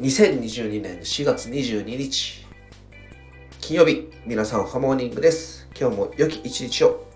2022年4月22日金曜日皆さんハモーニングです。今日も良き一日を。